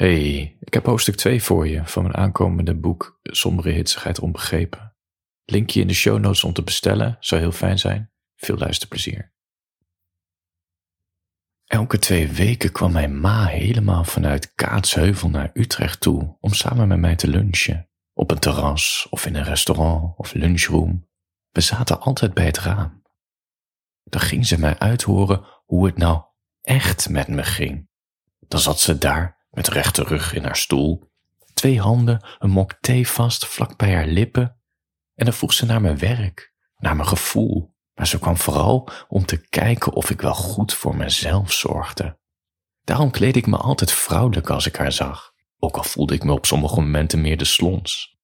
Hey, ik heb hoofdstuk 2 voor je van mijn aankomende boek Sombere Hitsigheid Onbegrepen. Linkje in de show notes om te bestellen, zou heel fijn zijn. Veel luisterplezier. Elke twee weken kwam mijn ma helemaal vanuit Kaatsheuvel naar Utrecht toe om samen met mij te lunchen. Op een terras of in een restaurant of lunchroom. We zaten altijd bij het raam. Dan ging ze mij uithoren hoe het nou echt met me ging. Dan zat ze daar met rechte rug in haar stoel, twee handen, een mok thee vast vlak bij haar lippen. En dan vroeg ze naar mijn werk, naar mijn gevoel. Maar ze kwam vooral om te kijken of ik wel goed voor mezelf zorgde. Daarom kleed ik me altijd vrouwelijk als ik haar zag, ook al voelde ik me op sommige momenten meer de slons.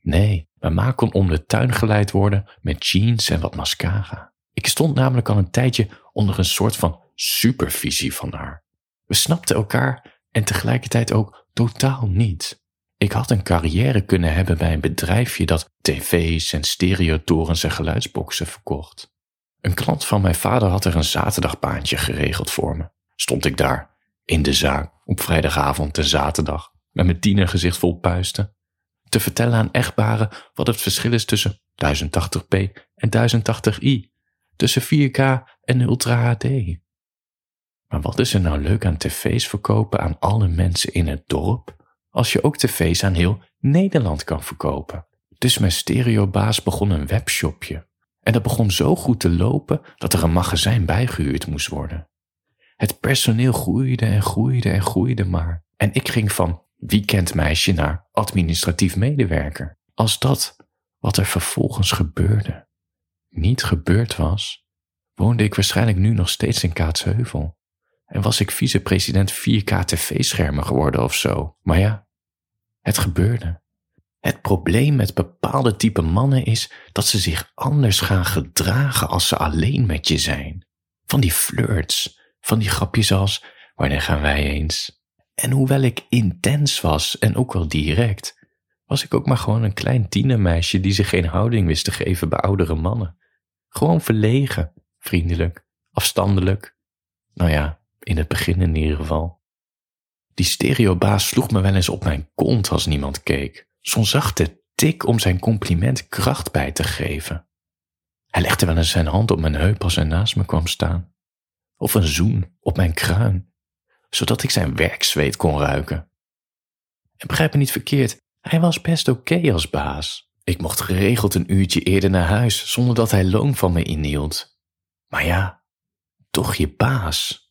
Nee, mijn ma kon om de tuin geleid worden met jeans en wat mascara. Ik stond namelijk al een tijdje onder een soort van supervisie van haar. We snapten elkaar en tegelijkertijd ook totaal niet. Ik had een carrière kunnen hebben bij een bedrijfje dat tv's en stereotorens en geluidsboxen verkocht. Een klant van mijn vader had er een zaterdagbaantje geregeld voor me. Stond ik daar, in de zaak, op vrijdagavond en zaterdag, met mijn tienergezicht vol puisten, te vertellen aan echtbaren wat het verschil is tussen 1080p en 1080i, tussen 4K en Ultra HD. Maar wat is er nou leuk aan tv's verkopen aan alle mensen in het dorp, als je ook tv's aan heel Nederland kan verkopen? Dus mijn stereobaas begon een webshopje. En dat begon zo goed te lopen dat er een magazijn bijgehuurd moest worden. Het personeel groeide en groeide en groeide maar. En ik ging van weekendmeisje naar administratief medewerker. Als dat wat er vervolgens gebeurde niet gebeurd was, woonde ik waarschijnlijk nu nog steeds in Kaatsheuvel. En was ik vicepresident 4K tv-schermen geworden of zo. Maar ja, het gebeurde. Het probleem met bepaalde type mannen is dat ze zich anders gaan gedragen als ze alleen met je zijn. Van die flirts, van die grapjes als wanneer gaan wij eens? En hoewel ik intens was en ook wel direct, was ik ook maar gewoon een klein tienermeisje die zich geen houding wist te geven bij oudere mannen. Gewoon verlegen, vriendelijk, afstandelijk. Nou ja, in het begin in ieder geval. Die stereobaas sloeg me wel eens op mijn kont als niemand keek. Zo'n zachte tik om zijn compliment kracht bij te geven. Hij legde wel eens zijn hand op mijn heup als hij naast me kwam staan. Of een zoen op mijn kruin, zodat ik zijn werkzweet kon ruiken. En begrijp me niet verkeerd, hij was best oké als baas. Ik mocht geregeld een uurtje eerder naar huis zonder dat hij loon van me inhield. Maar ja, toch je baas.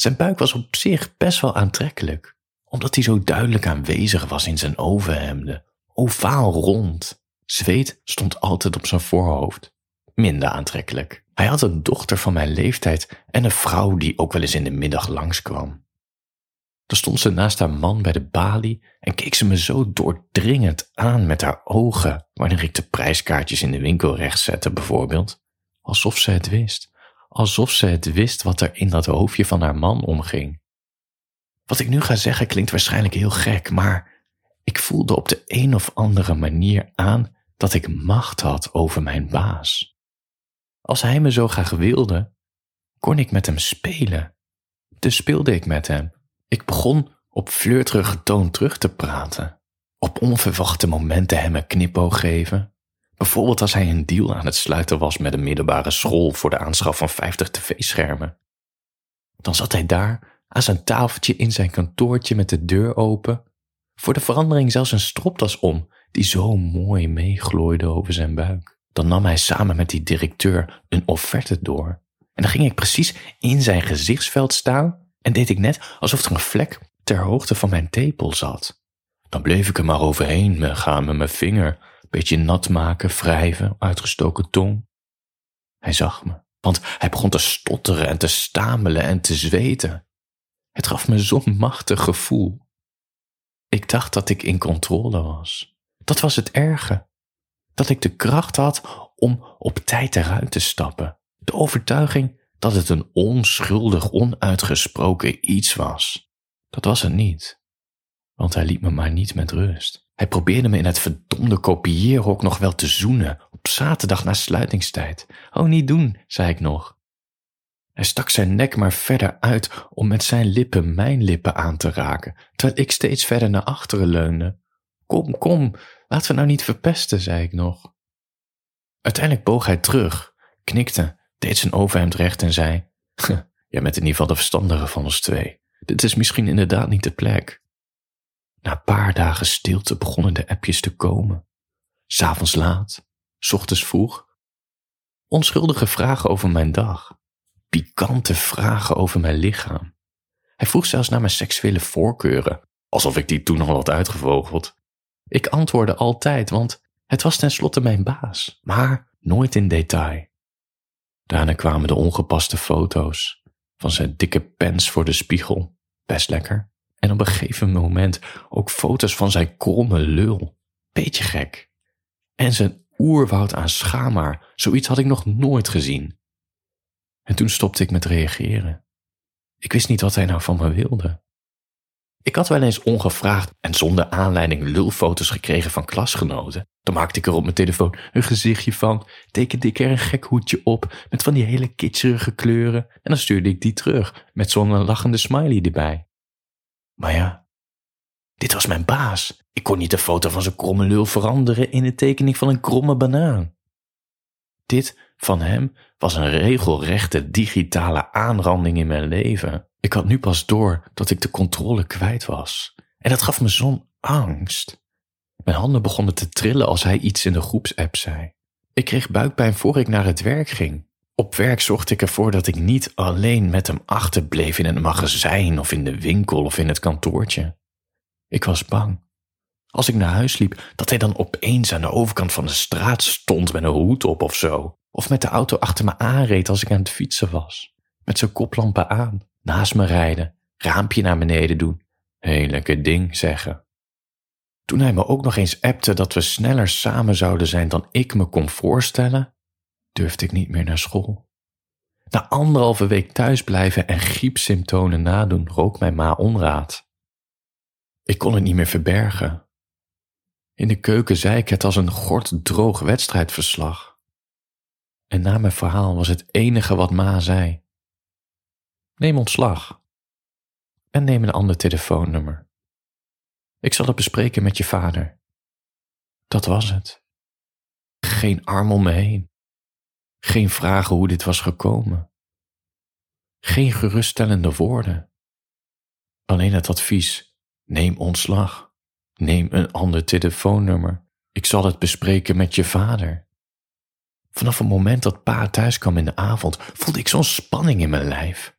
Zijn buik was op zich best wel aantrekkelijk, omdat hij zo duidelijk aanwezig was in zijn overhemden, ovaal rond. Zweet stond altijd op zijn voorhoofd. Minder aantrekkelijk. Hij had een dochter van mijn leeftijd en een vrouw die ook wel eens in de middag langskwam. Dan stond ze naast haar man bij de balie en keek ze me zo doordringend aan met haar ogen wanneer ik de prijskaartjes in de winkel rechtzette bijvoorbeeld, alsof ze het wist alsof ze het wist wat er in dat hoofdje van haar man omging. Wat ik nu ga zeggen klinkt waarschijnlijk heel gek, maar ik voelde op de een of andere manier aan dat ik macht had over mijn baas. Als hij me zo graag wilde, kon ik met hem spelen. Dus speelde ik met hem. Ik begon op flirterige toon terug te praten. Op onverwachte momenten hem een knipoog geven. Bijvoorbeeld als hij een deal aan het sluiten was met een middelbare school voor de aanschaf van 50 tv-schermen. Dan zat hij daar aan zijn tafeltje in zijn kantoortje met de deur open, voor de verandering zelfs een stropdas om die zo mooi meeglooide over zijn buik. Dan nam hij samen met die directeur een offerte door. En dan ging ik precies in zijn gezichtsveld staan en deed ik net alsof er een vlek ter hoogte van mijn tepel zat. Dan bleef ik er maar overheen gaan met mijn vinger beetje nat maken, wrijven, uitgestoken tong. Hij zag me, want hij begon te stotteren en te stamelen en te zweten. Het gaf me zo'n machtig gevoel. Ik dacht dat ik in controle was. Dat was het erge. Dat ik de kracht had om op tijd eruit te stappen. De overtuiging dat het een onschuldig, onuitgesproken iets was. Dat was het niet. Want hij liet me maar niet met rust. Hij probeerde me in het verdomde kopieerhok nog wel te zoenen, op zaterdag na sluitingstijd. Oh, niet doen, zei ik nog. Hij stak zijn nek maar verder uit om met zijn lippen mijn lippen aan te raken, terwijl ik steeds verder naar achteren leunde. Kom, kom, laten we nou niet verpesten, zei ik nog. Uiteindelijk boog hij terug, knikte, deed zijn overhemd recht en zei: Jij bent in ieder geval de verstandige van ons twee. Dit is misschien inderdaad niet de plek. Na een paar dagen stilte begonnen de appjes te komen. S'avonds laat, ochtends vroeg. Onschuldige vragen over mijn dag. Pikante vragen over mijn lichaam. Hij vroeg zelfs naar mijn seksuele voorkeuren, alsof ik die toen al had uitgevogeld. Ik antwoordde altijd, want het was tenslotte mijn baas, maar nooit in detail. Daarna kwamen de ongepaste foto's van zijn dikke pens voor de spiegel, best lekker. En op een gegeven moment ook foto's van zijn kromme lul, beetje gek. En zijn oerwoud aan schaamhaar, zoiets had ik nog nooit gezien. En toen stopte ik met reageren. Ik wist niet wat hij nou van me wilde. Ik had wel eens ongevraagd en zonder aanleiding lulfoto's gekregen van klasgenoten. Dan maakte ik er op mijn telefoon een gezichtje van, tekende ik er een gek hoedje op met van die hele kitscherige kleuren en dan stuurde ik die terug met zo'n lachende smiley erbij. Maar ja, dit was mijn baas. Ik kon niet de foto van zijn kromme lul veranderen in de tekening van een kromme banaan. Dit van hem was een regelrechte digitale aanranding in mijn leven. Ik had nu pas door dat ik de controle kwijt was. En dat gaf me zo'n angst. Mijn handen begonnen te trillen als hij iets in de groepsapp zei. Ik kreeg buikpijn voor ik naar het werk ging. Op werk zorgde ik ervoor dat ik niet alleen met hem achterbleef in het magazijn of in de winkel of in het kantoortje. Ik was bang. Als ik naar huis liep, dat hij dan opeens aan de overkant van de straat stond met een hoed op of zo. Of met de auto achter me aanreed als ik aan het fietsen was. Met zijn koplampen aan, naast me rijden, raampje naar beneden doen. Heel ding zeggen. Toen hij me ook nog eens appte dat we sneller samen zouden zijn dan ik me kon voorstellen, durfde ik niet meer naar school. Na anderhalve week thuisblijven en griepsymptomen nadoen rook mijn ma onraad. Ik kon het niet meer verbergen. In de keuken zei ik het als een gorddroog wedstrijdverslag. En na mijn verhaal was het enige wat ma zei. Neem ontslag. En neem een ander telefoonnummer. Ik zal het bespreken met je vader. Dat was het. Geen arm om me heen. Geen vragen hoe dit was gekomen. Geen geruststellende woorden. Alleen het advies: neem ontslag. Neem een ander telefoonnummer. Ik zal het bespreken met je vader. Vanaf het moment dat pa thuis kwam in de avond, voelde ik zo'n spanning in mijn lijf.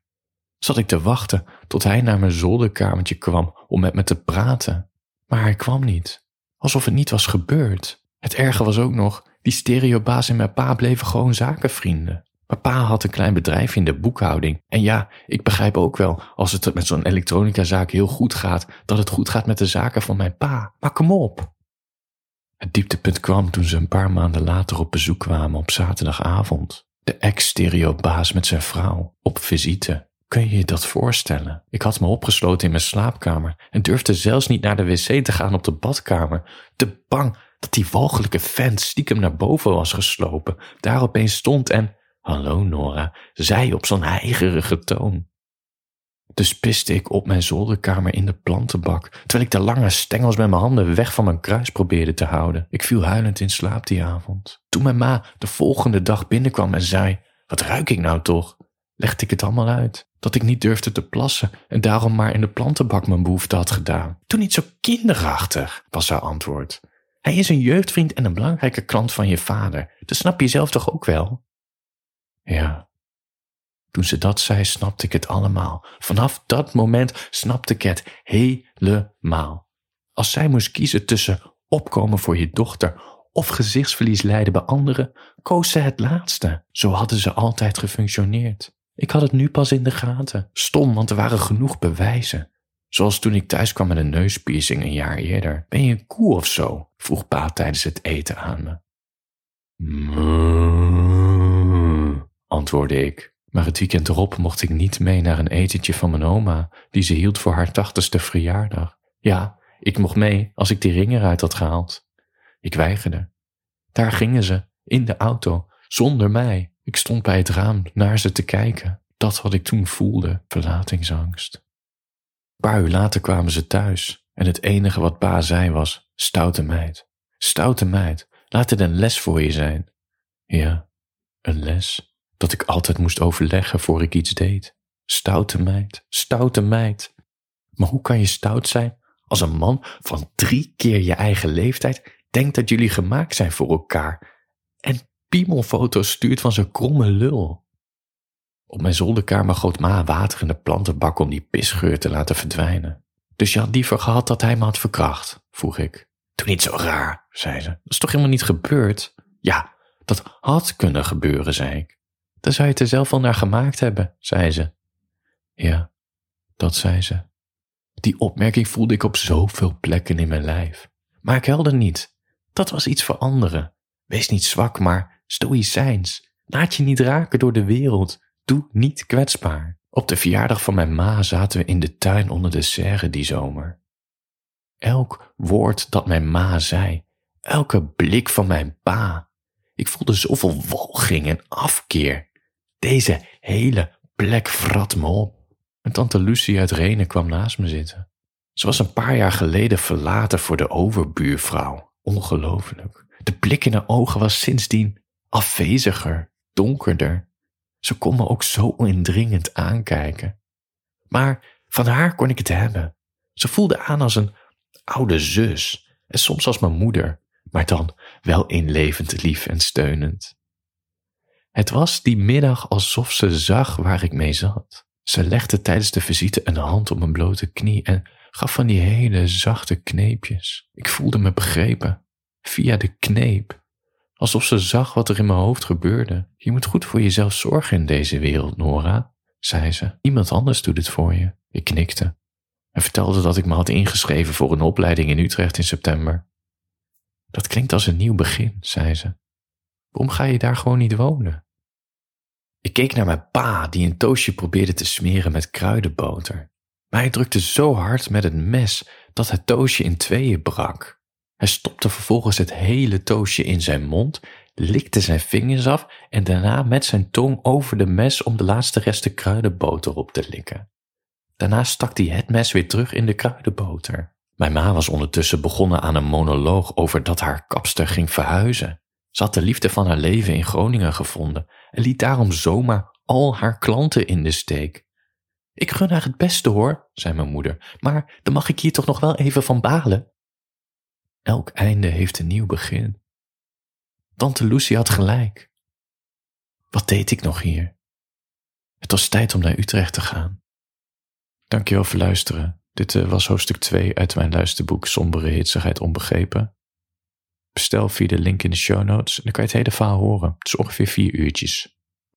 Zat ik te wachten tot hij naar mijn zolderkamertje kwam om met me te praten. Maar hij kwam niet, alsof het niet was gebeurd. Het erge was ook nog die stereobaas en mijn pa bleven gewoon zakenvrienden. Mijn pa had een klein bedrijf in de boekhouding. En ja, ik begrijp ook wel, als het met zo'n elektronicazaak heel goed gaat, dat het goed gaat met de zaken van mijn pa. Maar kom op. Het dieptepunt kwam toen ze een paar maanden later op bezoek kwamen op zaterdagavond. De ex-stereobaas met zijn vrouw, op visite. Kun je je dat voorstellen? Ik had me opgesloten in mijn slaapkamer en durfde zelfs niet naar de wc te gaan op de badkamer. Te bang dat die walgelijke vent stiekem naar boven was geslopen, daar opeens stond en, hallo Nora, zei op zo'n heigerige toon. Dus piste ik op mijn zolderkamer in de plantenbak, terwijl ik de lange stengels met mijn handen weg van mijn kruis probeerde te houden. Ik viel huilend in slaap die avond. Toen mijn ma de volgende dag binnenkwam en zei, wat ruik ik nou toch? legde ik het allemaal uit. Dat ik niet durfde te plassen en daarom maar in de plantenbak mijn behoefte had gedaan. Toen niet zo kinderachtig, was haar antwoord. Hij is een jeugdvriend en een belangrijke klant van je vader. Dat snap je zelf toch ook wel? Ja. Toen ze dat zei, snapte ik het allemaal. Vanaf dat moment snapte ik het helemaal. Als zij moest kiezen tussen opkomen voor je dochter of gezichtsverlies lijden bij anderen, koos ze het laatste. Zo hadden ze altijd gefunctioneerd. Ik had het nu pas in de gaten. Stom, want er waren genoeg bewijzen. Zoals toen ik thuis kwam met een neuspiercing een jaar eerder. Ben je een koe of zo? vroeg pa tijdens het eten aan me. Mmm, antwoordde ik. Maar het weekend erop mocht ik niet mee naar een etentje van mijn oma, die ze hield voor haar tachtigste verjaardag. Ja, ik mocht mee als ik die ring eruit had gehaald. Ik weigerde. Daar gingen ze, in de auto, zonder mij. Ik stond bij het raam naar ze te kijken. dat wat ik toen voelde, verlatingsangst. Paar uur later kwamen ze thuis en het enige wat pa zei was, stoute meid, stoute meid, laat het een les voor je zijn. Ja, een les dat ik altijd moest overleggen voor ik iets deed. Stoute meid, stoute meid. Maar hoe kan je stout zijn als een man van drie keer je eigen leeftijd denkt dat jullie gemaakt zijn voor elkaar en piemelfoto's stuurt van zijn kromme lul? Op mijn zolderkamer goot ma water in de plantenbak om die pisgeur te laten verdwijnen. Dus je had liever gehad dat hij me had verkracht, vroeg ik. Doe niet zo raar, zei ze. Dat is toch helemaal niet gebeurd? Ja, dat had kunnen gebeuren, zei ik. Dan zou je het er zelf wel naar gemaakt hebben, zei ze. Ja, dat zei ze. Die opmerking voelde ik op zoveel plekken in mijn lijf. Maar ik helde niet. Dat was iets voor anderen. Wees niet zwak, maar stoïcijns. Laat je niet raken door de wereld. Doe niet kwetsbaar. Op de verjaardag van mijn ma zaten we in de tuin onder de serre die zomer. Elk woord dat mijn ma zei, elke blik van mijn pa. Ik voelde zoveel walging en afkeer. Deze hele plek vrat me op. En tante Lucie uit Renen kwam naast me zitten. Ze was een paar jaar geleden verlaten voor de overbuurvrouw. Ongelooflijk. De blik in haar ogen was sindsdien afweziger, donkerder. Ze kon me ook zo indringend aankijken. Maar van haar kon ik het hebben. Ze voelde aan als een oude zus en soms als mijn moeder, maar dan wel inlevend lief en steunend. Het was die middag alsof ze zag waar ik mee zat. Ze legde tijdens de visite een hand op mijn blote knie en gaf van die hele zachte kneepjes. Ik voelde me begrepen, via de kneep, alsof ze zag wat er in mijn hoofd gebeurde. Je moet goed voor jezelf zorgen in deze wereld, Nora, zei ze. Iemand anders doet het voor je. Ik knikte en vertelde dat ik me had ingeschreven voor een opleiding in Utrecht in september. Dat klinkt als een nieuw begin, zei ze. Waarom ga je daar gewoon niet wonen? Ik keek naar mijn pa, die een toastje probeerde te smeren met kruidenboter. Maar hij drukte zo hard met het mes dat het toastje in tweeën brak. Hij stopte vervolgens het hele toastje in zijn mond, likte zijn vingers af en daarna met zijn tong over de mes om de laatste resten kruidenboter op te likken. Daarna stak hij het mes weer terug in de kruidenboter. Mijn ma was ondertussen begonnen aan een monoloog over dat haar kapster ging verhuizen. Ze had de liefde van haar leven in Groningen gevonden en liet daarom zomaar al haar klanten in de steek. Ik gun haar het beste hoor, zei mijn moeder, maar dan mag ik hier toch nog wel even van balen. Elk einde heeft een nieuw begin. Tante Lucie had gelijk. Wat deed ik nog hier? Het was tijd om naar Utrecht te gaan. Dankjewel voor luisteren. Dit eh, was hoofdstuk 2 uit mijn luisterboek Sombere Hitsigheid Onbegrepen. Bestel via de link in de show notes en dan kan je het hele verhaal horen. Het is ongeveer vier uurtjes.